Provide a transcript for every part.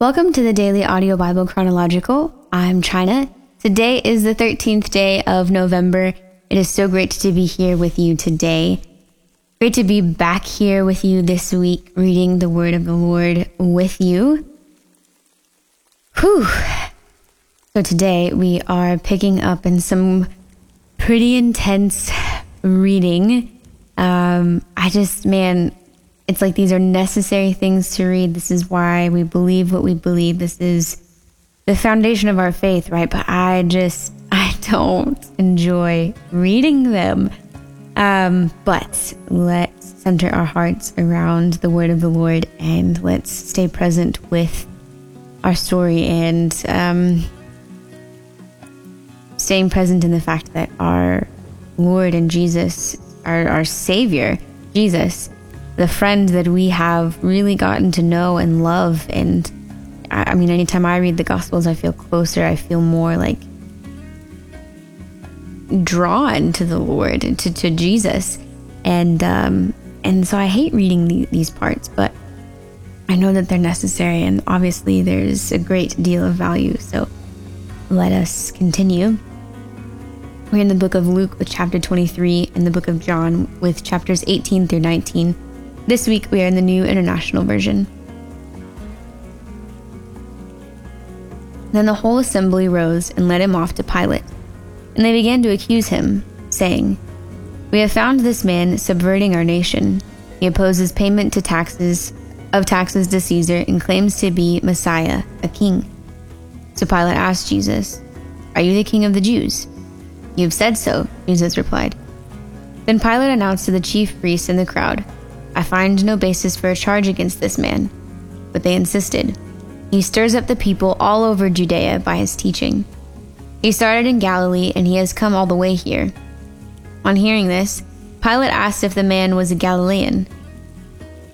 Welcome to the Daily Audio Bible Chronological. I'm China. Today is the 13th day of November. It is so great to be here with you today. Great to be back here with you this week, reading the Word of the Lord with you. Whew. So today we are picking up in some pretty intense reading. Um, I just, man, it's like these are necessary things to read. This is why we believe what we believe. This is the foundation of our faith, right? But I just, I don't enjoy reading them. Um, but let's center our hearts around the word of the Lord and let's stay present with our story and um, staying present in the fact that our Lord and Jesus, our, our Savior, Jesus, the friend that we have really gotten to know and love. And I, I mean, anytime I read the Gospels, I feel closer. I feel more like drawn to the Lord, to, to Jesus. And, um, and so I hate reading the, these parts, but I know that they're necessary. And obviously, there's a great deal of value. So let us continue. We're in the book of Luke with chapter 23 and the book of John with chapters 18 through 19. This week we are in the New International Version. Then the whole assembly rose and led him off to Pilate. And they began to accuse him, saying, We have found this man subverting our nation. He opposes payment to taxes of taxes to Caesar and claims to be Messiah, a king. So Pilate asked Jesus, Are you the king of the Jews? You have said so, Jesus replied. Then Pilate announced to the chief priests and the crowd, I find no basis for a charge against this man. But they insisted. He stirs up the people all over Judea by his teaching. He started in Galilee and he has come all the way here. On hearing this, Pilate asked if the man was a Galilean.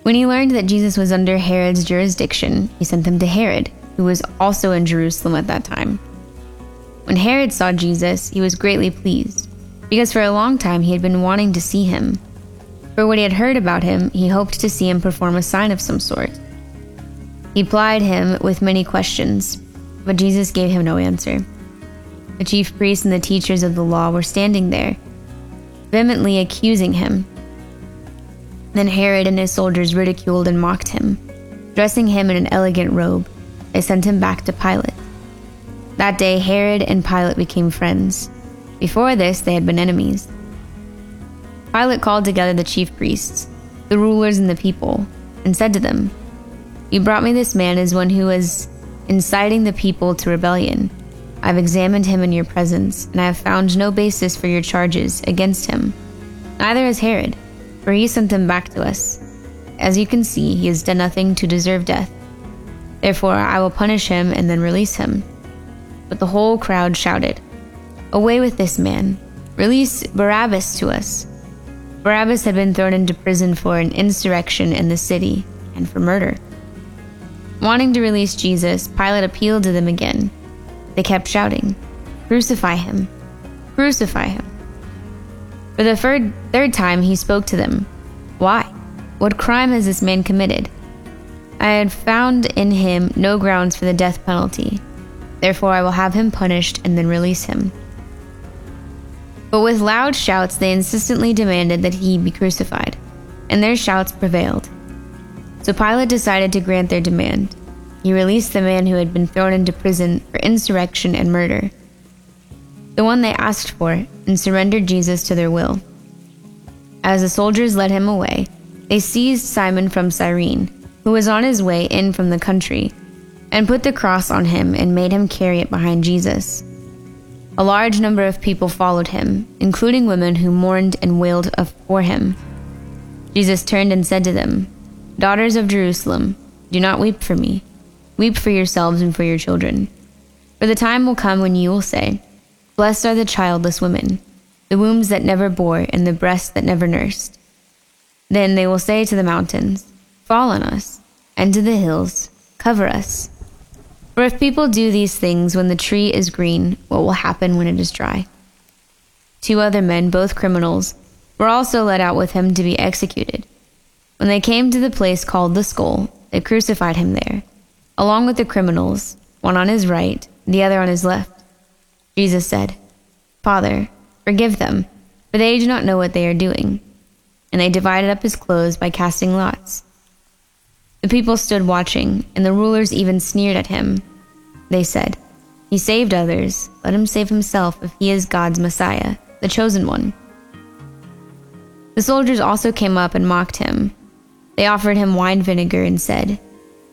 When he learned that Jesus was under Herod's jurisdiction, he sent him to Herod, who was also in Jerusalem at that time. When Herod saw Jesus, he was greatly pleased, because for a long time he had been wanting to see him. For what he had heard about him, he hoped to see him perform a sign of some sort. He plied him with many questions, but Jesus gave him no answer. The chief priests and the teachers of the law were standing there, vehemently accusing him. Then Herod and his soldiers ridiculed and mocked him. Dressing him in an elegant robe, they sent him back to Pilate. That day, Herod and Pilate became friends. Before this, they had been enemies. Pilate called together the chief priests, the rulers, and the people, and said to them, You brought me this man as one who was inciting the people to rebellion. I've examined him in your presence, and I have found no basis for your charges against him. Neither has Herod, for he sent him back to us. As you can see, he has done nothing to deserve death. Therefore, I will punish him and then release him. But the whole crowd shouted, Away with this man! Release Barabbas to us! Barabbas had been thrown into prison for an insurrection in the city and for murder. Wanting to release Jesus, Pilate appealed to them again. They kept shouting, Crucify him! Crucify him! For the third, third time, he spoke to them. Why? What crime has this man committed? I had found in him no grounds for the death penalty. Therefore, I will have him punished and then release him. But with loud shouts, they insistently demanded that he be crucified, and their shouts prevailed. So Pilate decided to grant their demand. He released the man who had been thrown into prison for insurrection and murder, the one they asked for, and surrendered Jesus to their will. As the soldiers led him away, they seized Simon from Cyrene, who was on his way in from the country, and put the cross on him and made him carry it behind Jesus. A large number of people followed him, including women who mourned and wailed for him. Jesus turned and said to them, Daughters of Jerusalem, do not weep for me. Weep for yourselves and for your children. For the time will come when you will say, Blessed are the childless women, the wombs that never bore, and the breasts that never nursed. Then they will say to the mountains, Fall on us, and to the hills, Cover us. For if people do these things when the tree is green, what will happen when it is dry? Two other men, both criminals, were also led out with him to be executed. When they came to the place called the skull, they crucified him there, along with the criminals, one on his right, the other on his left. Jesus said, Father, forgive them, for they do not know what they are doing. And they divided up his clothes by casting lots. The people stood watching, and the rulers even sneered at him. They said, He saved others, let him save himself if he is God's Messiah, the chosen one. The soldiers also came up and mocked him. They offered him wine vinegar and said,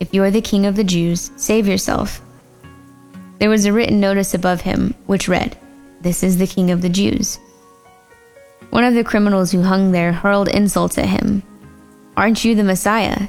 If you are the king of the Jews, save yourself. There was a written notice above him, which read, This is the king of the Jews. One of the criminals who hung there hurled insults at him. Aren't you the Messiah?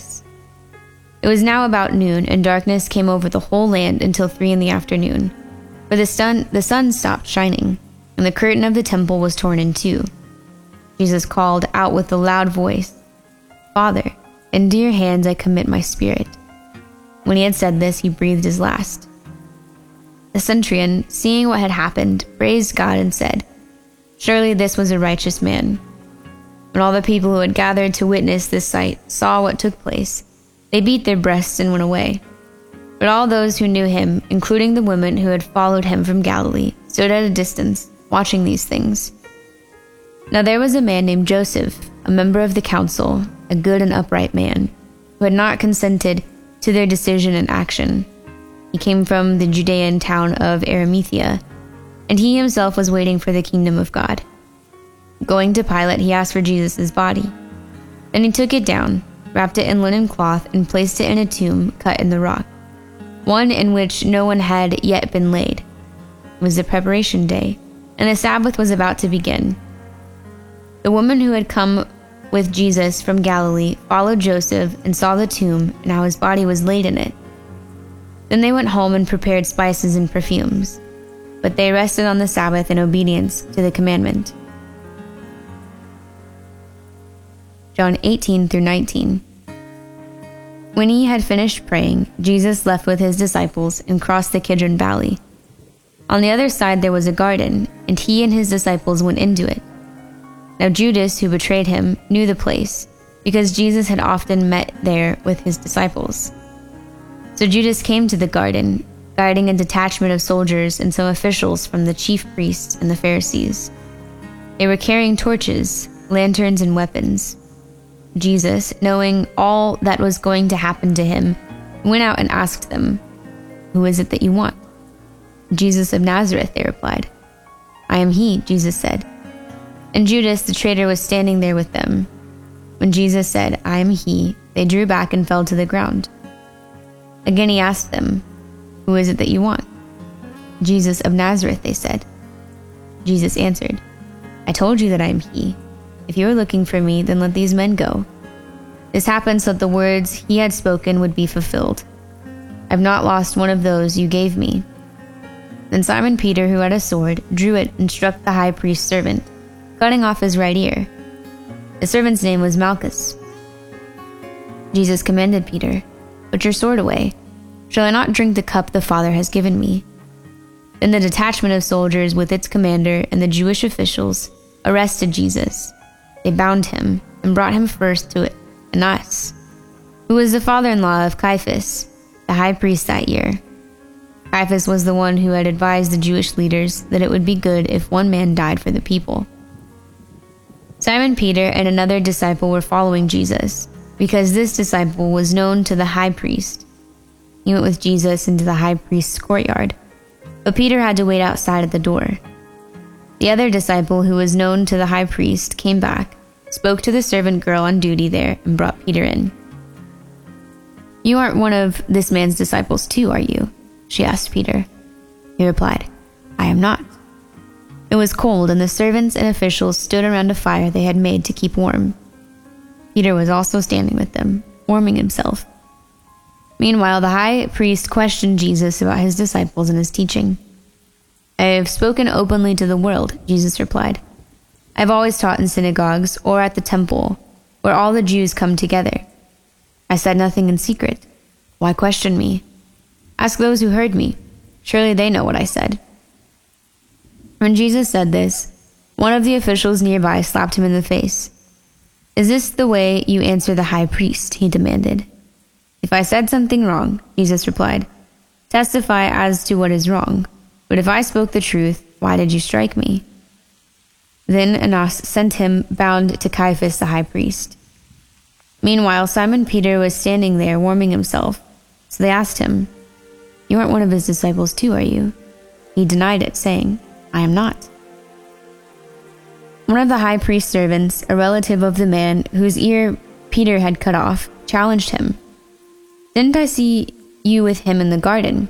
It was now about noon, and darkness came over the whole land until three in the afternoon. For the sun, the sun stopped shining, and the curtain of the temple was torn in two. Jesus called out with a loud voice, Father, into your hands I commit my spirit. When he had said this, he breathed his last. The centurion, seeing what had happened, praised God and said, Surely this was a righteous man. When all the people who had gathered to witness this sight saw what took place, they beat their breasts and went away. But all those who knew him, including the women who had followed him from Galilee, stood at a distance, watching these things. Now there was a man named Joseph, a member of the council, a good and upright man, who had not consented to their decision and action. He came from the Judean town of Arimathea, and he himself was waiting for the kingdom of God. Going to Pilate, he asked for Jesus' body. Then he took it down wrapped it in linen cloth, and placed it in a tomb cut in the rock, one in which no one had yet been laid. It was the preparation day, and the Sabbath was about to begin. The woman who had come with Jesus from Galilee followed Joseph and saw the tomb and how his body was laid in it. Then they went home and prepared spices and perfumes, but they rested on the Sabbath in obedience to the commandment. John 18 through 19. When he had finished praying, Jesus left with his disciples and crossed the Kidron Valley. On the other side there was a garden, and he and his disciples went into it. Now Judas, who betrayed him, knew the place, because Jesus had often met there with his disciples. So Judas came to the garden, guiding a detachment of soldiers and some officials from the chief priests and the Pharisees. They were carrying torches, lanterns, and weapons. Jesus, knowing all that was going to happen to him, went out and asked them, Who is it that you want? Jesus of Nazareth, they replied. I am he, Jesus said. And Judas the traitor was standing there with them. When Jesus said, I am he, they drew back and fell to the ground. Again he asked them, Who is it that you want? Jesus of Nazareth, they said. Jesus answered, I told you that I am he. If you are looking for me, then let these men go. This happened so that the words he had spoken would be fulfilled. I've not lost one of those you gave me. Then Simon Peter, who had a sword, drew it and struck the high priest's servant, cutting off his right ear. The servant's name was Malchus. Jesus commanded Peter, Put your sword away. Shall I not drink the cup the Father has given me? Then the detachment of soldiers with its commander and the Jewish officials arrested Jesus they bound him and brought him first to Annas, who was the father in law of Caiaphas, the high priest that year. Caiaphas was the one who had advised the Jewish leaders that it would be good if one man died for the people. Simon Peter and another disciple were following Jesus, because this disciple was known to the high priest. He went with Jesus into the high priest's courtyard, but Peter had to wait outside at the door. The other disciple, who was known to the high priest, came back, spoke to the servant girl on duty there, and brought Peter in. You aren't one of this man's disciples, too, are you? She asked Peter. He replied, I am not. It was cold, and the servants and officials stood around a fire they had made to keep warm. Peter was also standing with them, warming himself. Meanwhile, the high priest questioned Jesus about his disciples and his teaching. I have spoken openly to the world, Jesus replied. I have always taught in synagogues or at the temple, where all the Jews come together. I said nothing in secret. Why question me? Ask those who heard me. Surely they know what I said. When Jesus said this, one of the officials nearby slapped him in the face. Is this the way you answer the high priest? he demanded. If I said something wrong, Jesus replied, testify as to what is wrong. But if I spoke the truth, why did you strike me? Then Annas sent him bound to Caiaphas the high priest. Meanwhile, Simon Peter was standing there warming himself. So they asked him, You aren't one of his disciples, too, are you? He denied it, saying, I am not. One of the high priest's servants, a relative of the man whose ear Peter had cut off, challenged him. Didn't I see you with him in the garden?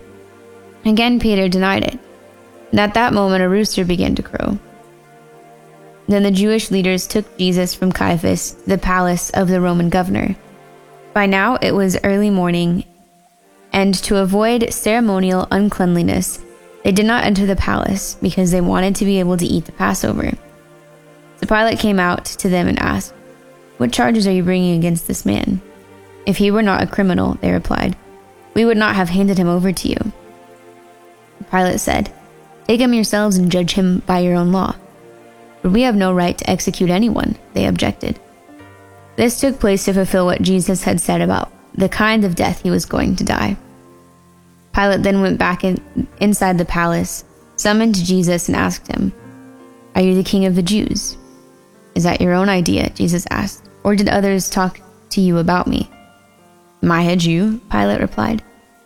Again, Peter denied it. And at that moment, a rooster began to crow. Then the Jewish leaders took Jesus from Caiaphas the palace of the Roman governor. By now it was early morning, and to avoid ceremonial uncleanliness, they did not enter the palace because they wanted to be able to eat the Passover. So Pilate came out to them and asked, What charges are you bringing against this man? If he were not a criminal, they replied, we would not have handed him over to you. Pilate said, Take him yourselves and judge him by your own law. But we have no right to execute anyone, they objected. This took place to fulfill what Jesus had said about the kind of death he was going to die. Pilate then went back in, inside the palace, summoned Jesus, and asked him, Are you the king of the Jews? Is that your own idea? Jesus asked, or did others talk to you about me? Am a Jew? Pilate replied.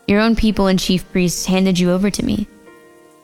Your own people and chief priests handed you over to me.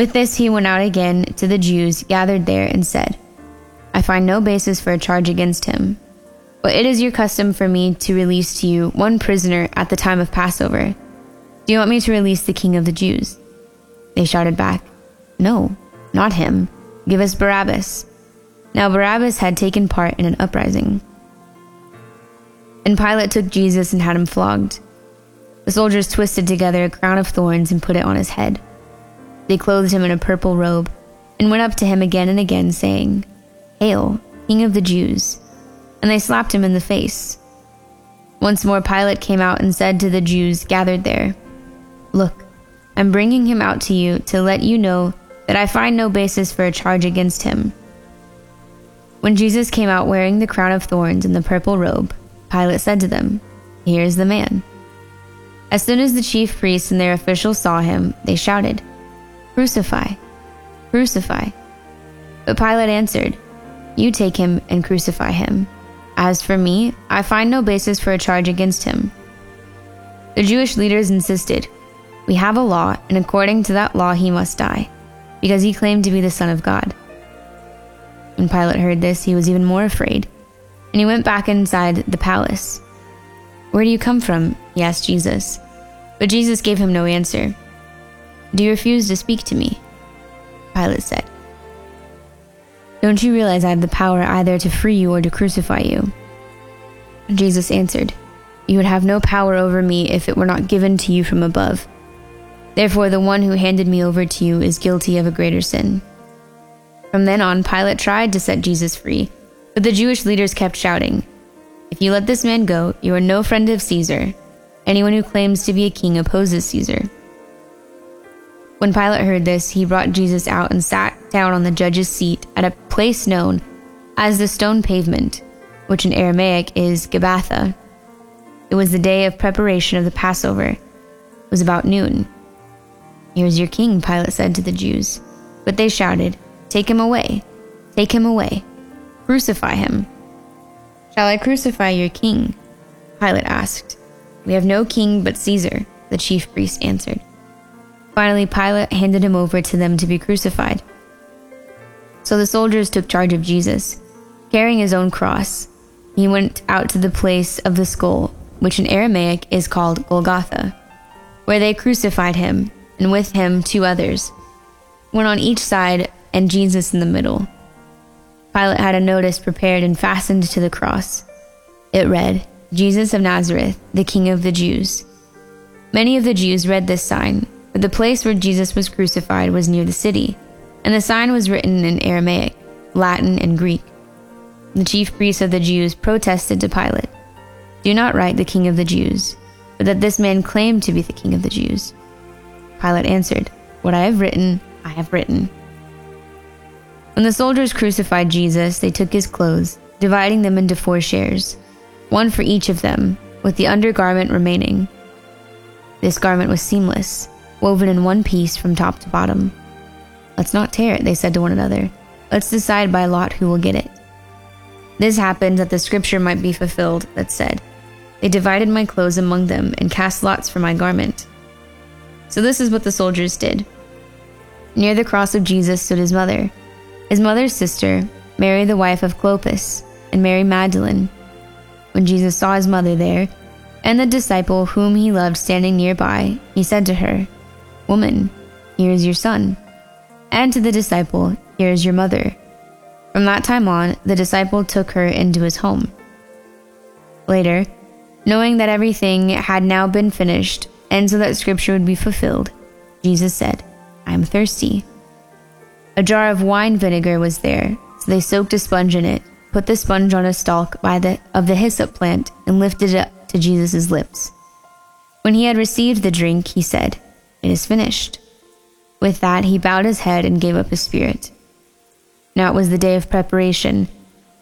With this, he went out again to the Jews gathered there and said, I find no basis for a charge against him. But it is your custom for me to release to you one prisoner at the time of Passover. Do you want me to release the king of the Jews? They shouted back, No, not him. Give us Barabbas. Now Barabbas had taken part in an uprising. And Pilate took Jesus and had him flogged. The soldiers twisted together a crown of thorns and put it on his head. They clothed him in a purple robe and went up to him again and again, saying, Hail, King of the Jews! And they slapped him in the face. Once more Pilate came out and said to the Jews gathered there, Look, I'm bringing him out to you to let you know that I find no basis for a charge against him. When Jesus came out wearing the crown of thorns and the purple robe, Pilate said to them, Here is the man. As soon as the chief priests and their officials saw him, they shouted, Crucify! Crucify! But Pilate answered, You take him and crucify him. As for me, I find no basis for a charge against him. The Jewish leaders insisted, We have a law, and according to that law he must die, because he claimed to be the Son of God. When Pilate heard this, he was even more afraid and he went back inside the palace. Where do you come from? he asked Jesus. But Jesus gave him no answer. Do you refuse to speak to me? Pilate said. Don't you realize I have the power either to free you or to crucify you? Jesus answered, You would have no power over me if it were not given to you from above. Therefore, the one who handed me over to you is guilty of a greater sin. From then on, Pilate tried to set Jesus free but the Jewish leaders kept shouting, If you let this man go, you are no friend of Caesar. Anyone who claims to be a king opposes Caesar. When Pilate heard this, he brought Jesus out and sat down on the judge's seat at a place known as the stone pavement, which in Aramaic is Gabbatha. It was the day of preparation of the Passover. It was about noon. Here's your king, Pilate said to the Jews. But they shouted, Take him away! Take him away! Crucify him. Shall I crucify your king? Pilate asked. We have no king but Caesar, the chief priest answered. Finally, Pilate handed him over to them to be crucified. So the soldiers took charge of Jesus. Carrying his own cross, he went out to the place of the skull, which in Aramaic is called Golgotha, where they crucified him, and with him two others, one on each side and Jesus in the middle. Pilate had a notice prepared and fastened to the cross. It read, Jesus of Nazareth, the King of the Jews. Many of the Jews read this sign, but the place where Jesus was crucified was near the city, and the sign was written in Aramaic, Latin, and Greek. The chief priests of the Jews protested to Pilate, Do not write the King of the Jews, but that this man claimed to be the King of the Jews. Pilate answered, What I have written, I have written. When the soldiers crucified Jesus, they took his clothes, dividing them into four shares, one for each of them, with the undergarment remaining. This garment was seamless, woven in one piece from top to bottom. Let's not tear it, they said to one another. Let's decide by lot who will get it. This happened that the scripture might be fulfilled that said, They divided my clothes among them and cast lots for my garment. So this is what the soldiers did. Near the cross of Jesus stood his mother, his mother's sister, Mary the wife of Clopas, and Mary Magdalene. When Jesus saw his mother there, and the disciple whom he loved standing nearby, he said to her, Woman, here is your son. And to the disciple, Here is your mother. From that time on, the disciple took her into his home. Later, knowing that everything had now been finished, and so that scripture would be fulfilled, Jesus said, I am thirsty. A jar of wine vinegar was there, so they soaked a sponge in it, put the sponge on a stalk by the, of the hyssop plant, and lifted it up to Jesus' lips. When he had received the drink, he said, It is finished. With that, he bowed his head and gave up his spirit. Now it was the day of preparation,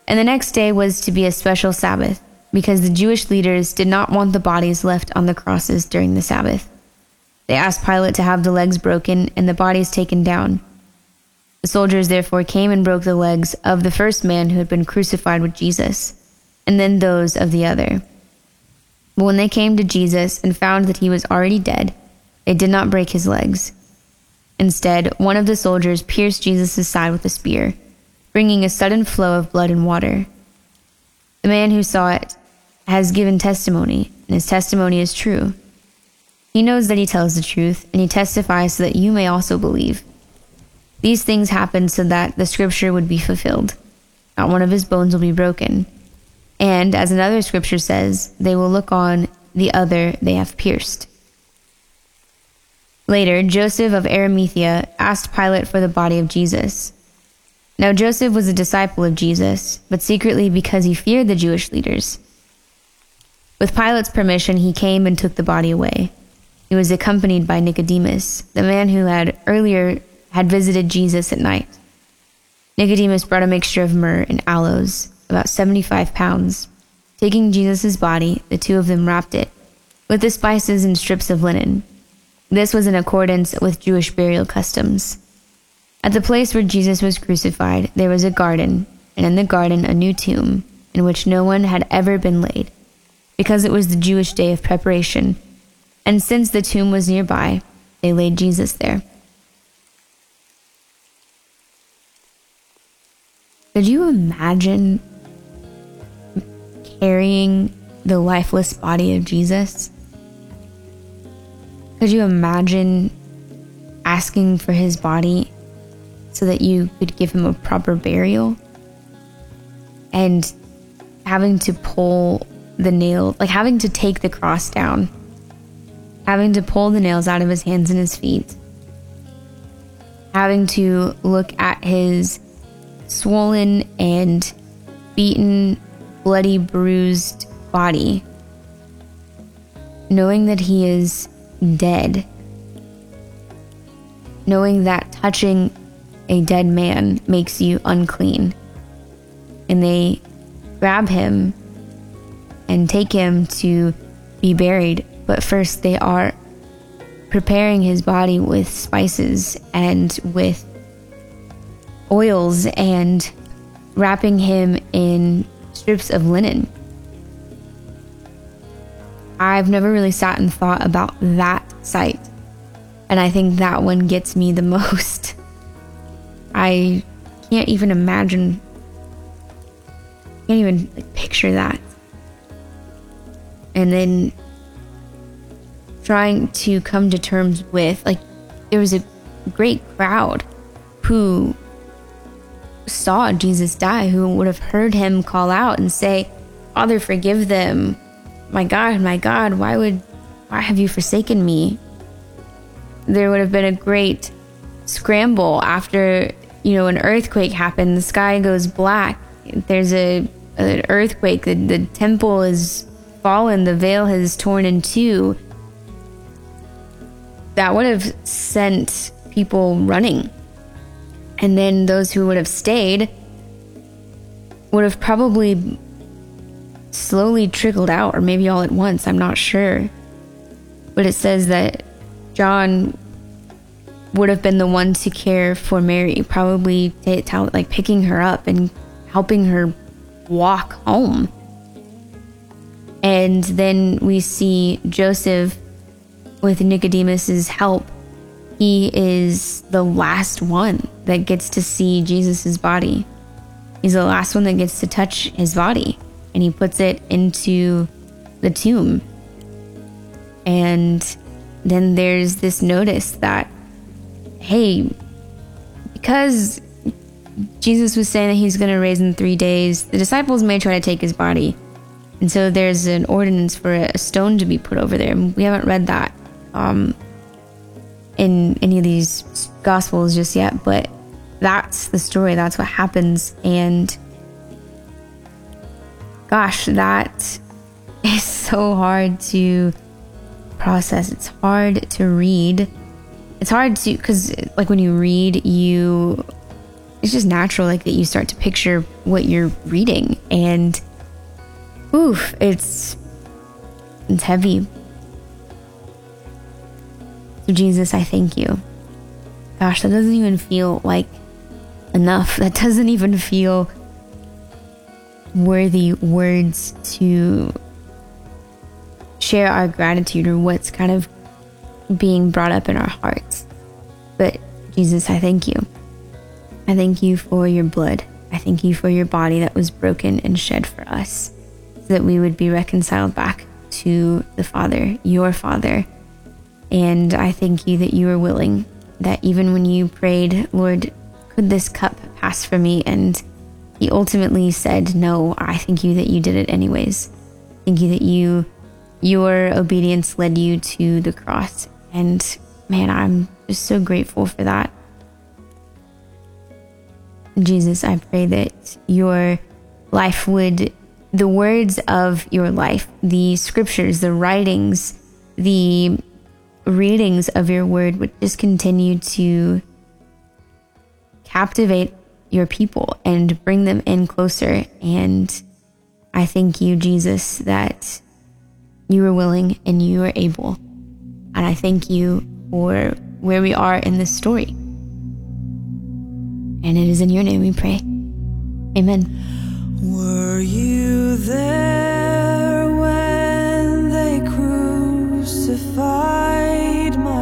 and the next day was to be a special Sabbath, because the Jewish leaders did not want the bodies left on the crosses during the Sabbath. They asked Pilate to have the legs broken and the bodies taken down. The soldiers therefore came and broke the legs of the first man who had been crucified with Jesus, and then those of the other. But when they came to Jesus and found that he was already dead, they did not break his legs. Instead, one of the soldiers pierced Jesus' side with a spear, bringing a sudden flow of blood and water. The man who saw it has given testimony, and his testimony is true. He knows that he tells the truth, and he testifies so that you may also believe. These things happened so that the scripture would be fulfilled. Not one of his bones will be broken. And, as another scripture says, they will look on the other they have pierced. Later, Joseph of Arimathea asked Pilate for the body of Jesus. Now, Joseph was a disciple of Jesus, but secretly because he feared the Jewish leaders. With Pilate's permission, he came and took the body away. He was accompanied by Nicodemus, the man who had earlier had visited Jesus at night. Nicodemus brought a mixture of myrrh and aloes, about 75 pounds. Taking Jesus' body, the two of them wrapped it with the spices and strips of linen this was in accordance with Jewish burial customs. At the place where Jesus was crucified, there was a garden, and in the garden a new tomb, in which no one had ever been laid, because it was the Jewish day of preparation. And since the tomb was nearby, they laid Jesus there. Could you imagine carrying the lifeless body of Jesus? Could you imagine asking for his body so that you could give him a proper burial? And having to pull the nail, like having to take the cross down, having to pull the nails out of his hands and his feet, having to look at his swollen and beaten, bloody, bruised body, knowing that he is dead. Knowing that touching a dead man makes you unclean. And they grab him and take him to be buried. But first, they are preparing his body with spices and with oils and wrapping him in strips of linen. I've never really sat and thought about that sight. And I think that one gets me the most. I can't even imagine, can't even like, picture that. And then trying to come to terms with, like, there was a great crowd who saw Jesus die, who would have heard him call out and say, Father, forgive them. My God, my God, why would, why have you forsaken me? There would have been a great scramble after, you know, an earthquake happened. The sky goes black. There's a, an earthquake. The, the temple is fallen. The veil has torn in two. That would have sent people running and then those who would have stayed would have probably slowly trickled out, or maybe all at once. I'm not sure. But it says that John would have been the one to care for Mary, probably like picking her up and helping her walk home. And then we see Joseph with Nicodemus's help he is the last one that gets to see Jesus' body. He's the last one that gets to touch his body, and he puts it into the tomb. And then there's this notice that, hey, because Jesus was saying that he's going to raise in three days, the disciples may try to take his body. And so there's an ordinance for a stone to be put over there. We haven't read that. Um, in any of these gospels just yet, but that's the story. That's what happens. And gosh, that is so hard to process. It's hard to read. It's hard to, because like when you read, you, it's just natural, like that you start to picture what you're reading. And oof, it's, it's heavy, so, Jesus, I thank you. Gosh, that doesn't even feel like enough. That doesn't even feel worthy words to share our gratitude or what's kind of being brought up in our hearts. But Jesus, I thank you. I thank you for your blood. I thank you for your body that was broken and shed for us so that we would be reconciled back to the Father, your Father and I thank you that you were willing, that even when you prayed, Lord, could this cup pass from me? And he ultimately said, No, I thank you that you did it anyways. Thank you that you your obedience led you to the cross. And man, I'm just so grateful for that. Jesus, I pray that your life would, the words of your life, the scriptures, the writings, the readings of your word would just continue to captivate your people and bring them in closer. And I thank you, Jesus, that you are willing and you are able. And I thank you for where we are in this story. And it is in your name we pray. Amen. Were you there when they crucified? tremble,